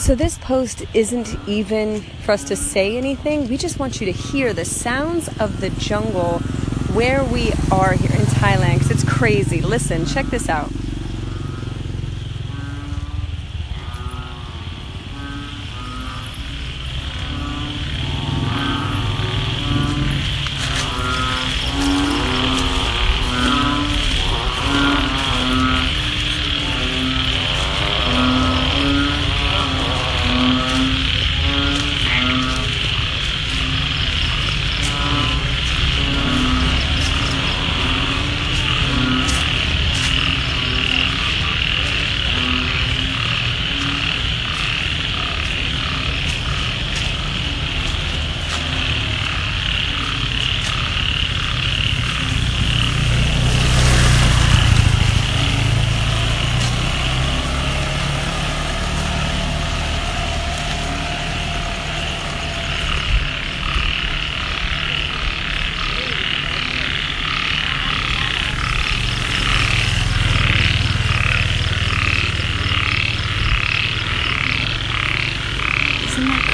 So, this post isn't even for us to say anything. We just want you to hear the sounds of the jungle where we are here in Thailand because it's crazy. Listen, check this out.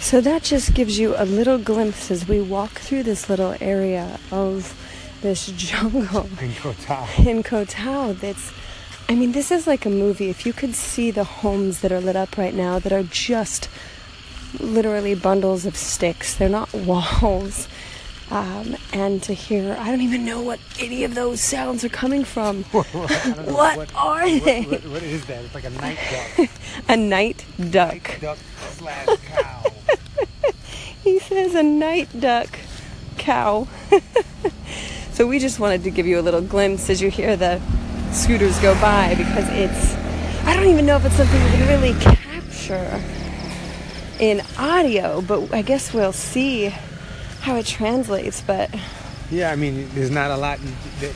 So that just gives you a little glimpse as we walk through this little area of this jungle In Koh Tao. in Koh Tao that's I mean this is like a movie if you could see the homes that are lit up right now that are just literally bundles of sticks they're not walls um, and to hear I don't even know what any of those sounds are coming from I what are they what- what is that? It's like a night duck. a night duck duck slash cow. He says a night duck cow. so we just wanted to give you a little glimpse as you hear the scooters go by because it's I don't even know if it's something we can really capture in audio, but I guess we'll see how it translates, but Yeah, I mean, there's not a lot.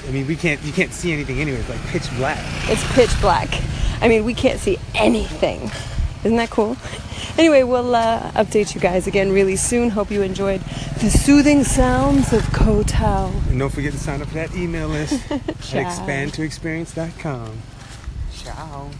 I mean, we can't. You can't see anything anyway. It's like pitch black. it's pitch black. I mean, we can't see anything. Isn't that cool? Anyway, we'll uh, update you guys again really soon. Hope you enjoyed the soothing sounds of Koh And don't forget to sign up for that email list at Ciao. expandtoexperience.com. Ciao.